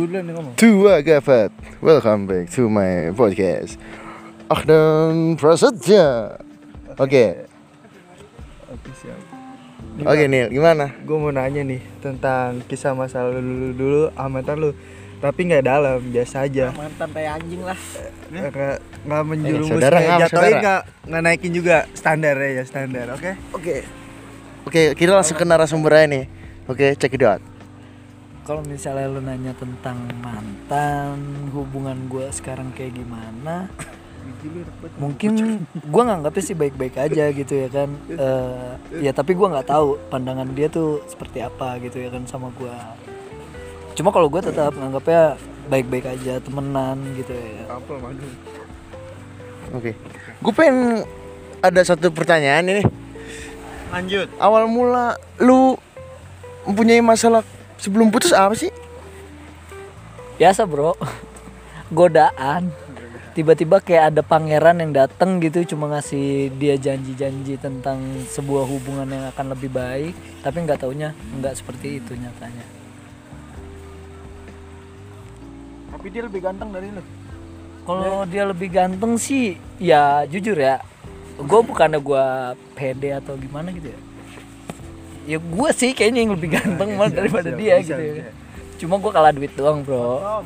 gue duluan ngomong. Tua Gafat, welcome back to my podcast. Ahdan Prasetya. Oke, Oke siap. oke Nil, gimana? Gue mau nanya nih tentang kisah masa lalu dulu, dulu sama mantan lu. Tapi nggak dalam, biasa aja. mantan kayak anjing lah Nggak nggak menjerumus Eh, jatuhin nggak nggak naikin juga standar ya standar, oke? oke Oke, kita langsung ke narasumber aja nih. Oke, check it out. Kalau misalnya lu nanya tentang mantan hubungan gue sekarang kayak gimana mungkin gue nganggapnya sih baik-baik aja gitu ya kan Eh, ya tapi gue nggak tahu pandangan dia tuh seperti apa gitu ya kan sama gue cuma kalau gue tetap nganggapnya baik-baik aja temenan gitu ya Apa madu? Oke, gue pengen ada satu pertanyaan ini. Lanjut. Awal mula lu mempunyai masalah sebelum putus apa sih? biasa bro. Godaan. Tiba-tiba kayak ada pangeran yang datang gitu cuma ngasih dia janji-janji tentang sebuah hubungan yang akan lebih baik. Tapi nggak taunya nggak seperti itu nyatanya. Tapi dia lebih ganteng dari lu. kalau dia lebih ganteng sih ya jujur ya. Gue bukannya gue pede atau gimana gitu ya ya gue sih kayaknya yang lebih ganteng malah daripada dia bisa, gitu ya. cuma gue kalah duit doang bro.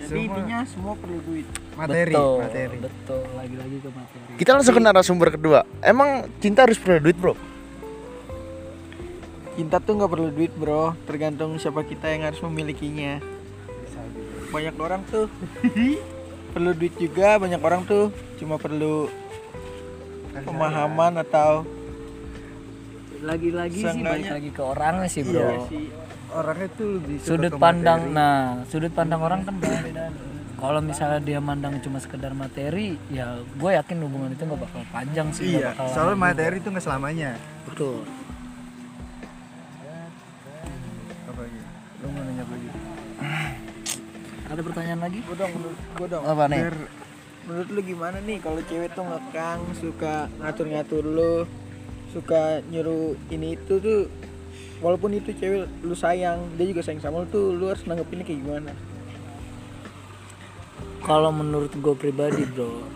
Jadi jadi intinya semua perlu duit. Materi, betul, materi. betul. Lagi-lagi ke materi. Kita langsung ke narasumber kedua. Emang cinta harus perlu duit, Bro? Cinta tuh nggak perlu duit bro, tergantung siapa kita yang harus memilikinya. Banyak orang tuh perlu duit juga, banyak orang tuh cuma perlu pemahaman atau lagi-lagi sih balik lagi ke orangnya sih bro iya sih. Orangnya tuh lebih sudut pandang materi. nah sudut pandang orang kan beda kalau misalnya dia mandang cuma sekedar materi ya gue yakin hubungan itu nggak bakal panjang sih Iya, bakal soalnya lama materi itu nggak selamanya. betul Apa lagi? Lu mau nanya apa lagi? ada pertanyaan lagi Gue dong, menurut gue dong. Apa nih? Menurut lu gimana nih kalau cewek tuh ngekang, suka ngatur-ngatur lu, suka nyuruh ini itu tuh walaupun itu cewek lu sayang, dia juga sayang sama lu tuh, lu harus nanggepinnya kayak gimana? kalau menurut gue pribadi bro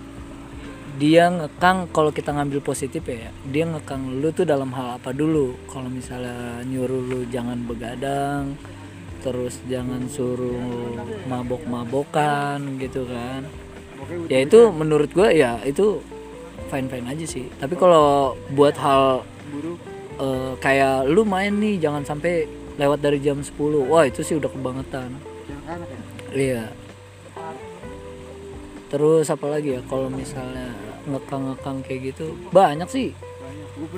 dia ngekang kalau kita ngambil positif ya dia ngekang lu tuh dalam hal apa dulu? Kalau misalnya nyuruh lu jangan begadang terus jangan suruh mabok-mabokan gitu kan. Ya itu menurut gue ya itu fine fine aja sih. Tapi kalau buat hal eh, kayak lu main nih jangan sampai lewat dari jam 10 wah itu sih udah kebangetan. Iya. Terus apa lagi ya kalau misalnya ngekang-ngekang kayak gitu banyak sih.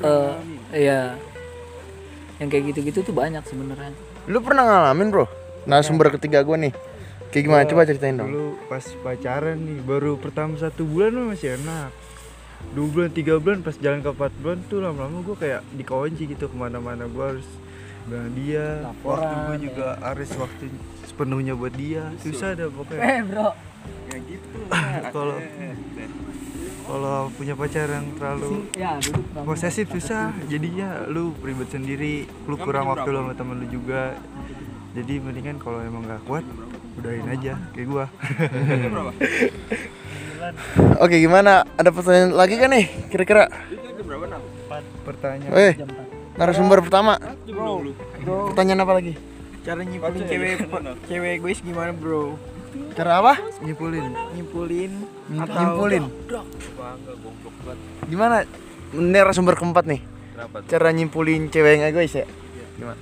Eh, iya. Yang kayak gitu-gitu tuh banyak sebenarnya. Lu pernah ngalamin, Bro? Narasumber ketiga gue nih. Kayak gimana? Coba ceritain dong. Dulu pas pacaran nih, baru pertama satu bulan masih enak. Dua bulan, tiga bulan, pas jalan ke empat bulan tuh lama-lama gue kayak dikunci gitu ke mana-mana. Gue harus bilang dia. waktu gue juga harus waktu sepenuhnya buat dia. Susah. Dah pokoknya. eh bro. Kalau kalau punya pacar yang terlalu ya posesif susah. Jadinya lu ribet sendiri. Lu kurang waktu lu sama temen lu juga. Jadi mendingan kalau emang nggak kuat udahin aja kayak gua Oke, gimana? Ada pertanyaan lagi kan nih? Kira-kira? pertanyaan Eh, narasumber pertama. Bro, bro, Pertanyaan apa lagi? cara nyimpulin cewek cewek egois gimana bro? Cara apa? nyimpulin Nyimpulin atau Nyimpulin. Gimana? Narasumber keempat nih. Cara nyimpulin cewek yang egois ya?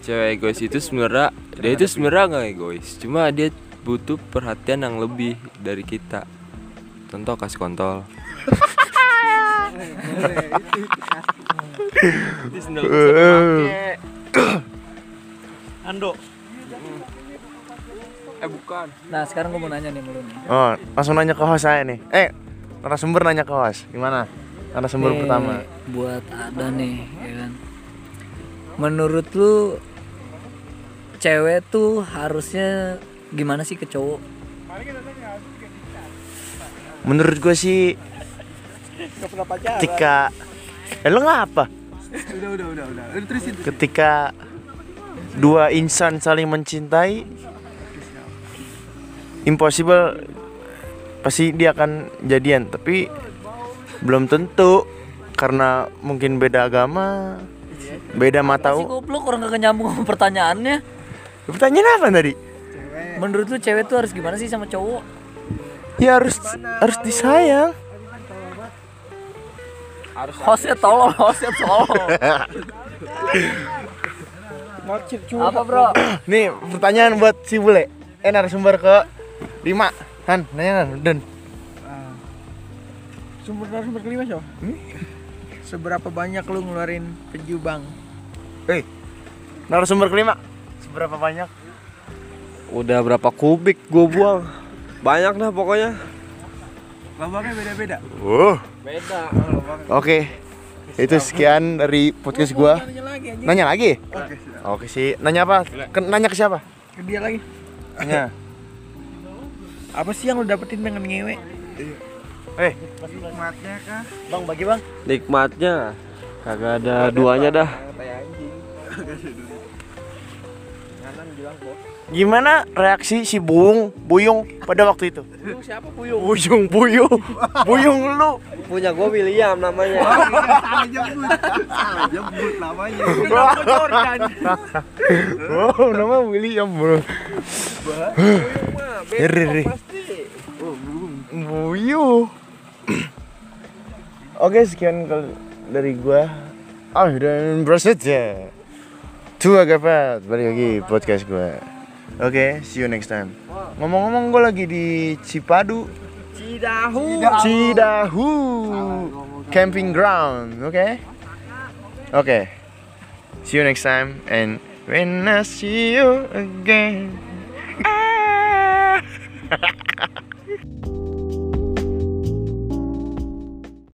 cewek egois itu sebenarnya dia itu sebenarnya nggak egois cuma dia butuh perhatian yang lebih dari kita contoh kasih kontol. Ando eh bukan nah sekarang gue mau nanya nih sama lu nih Oh, langsung nanya ke host saya nih. Eh, narasumber nanya ke host. Gimana? Narasumber Nih, pertama. buat ada nih ya kan menurut lu cewek tuh harusnya gimana sih ke cowok Menurut gue sih ketika eh, lo ngapa? udah udah udah udah. Udah terusin Ketika dua insan saling mencintai impossible pasti dia akan jadian. Tapi belum tentu karena mungkin beda agama beda mata Si goblok? Orang gak nyambung sama pertanyaannya. pertanyaan apa tadi? Menurut lu cewek tuh harus gimana sih sama cowok? Ya harus harus disayang. Hostnya tolol, hostnya tolol. Ngocit Apa bro? nih pertanyaan buat si bule. Eh narasumber ke lima. Han nanya Han. Dan. Sumber sumber kelima siapa? Seberapa banyak lu ngeluarin penjubang? eh narasumber kelima. Seberapa banyak? Udah berapa kubik gue buang? Banyak dah pokoknya. Lambangnya beda-beda. oh Beda. oke itu sekian dari podcast gua Nanya lagi anjing. nanya lagi Oke, sudah. oke sih nanya apa Ke- nanya ke siapa Ke dia lagi. nanya Apa sih yang lu dapetin dengan ngewe? eh Nikmatnya kah? Bang bagi bang. Nikmatnya kagak ada duanya dah. Gimana reaksi si Bung Buyung pada waktu itu? Siapa Puyung? Buyung Buyung. Buyung lu. Punya gue William namanya. Salah jemput. Salah jemput namanya. oh nama William bro. Riri Buyung. Oke sekian kali dari gua. Ah dan bersedia. Tuh Cua Gapat, balik lagi podcast gue Oke, okay, see you next time Ngomong-ngomong gue lagi di Cipadu Cidahu Cidahu, Cidahu. Camping ground, oke? Okay? Oke okay. See you next time and when I see you again ah.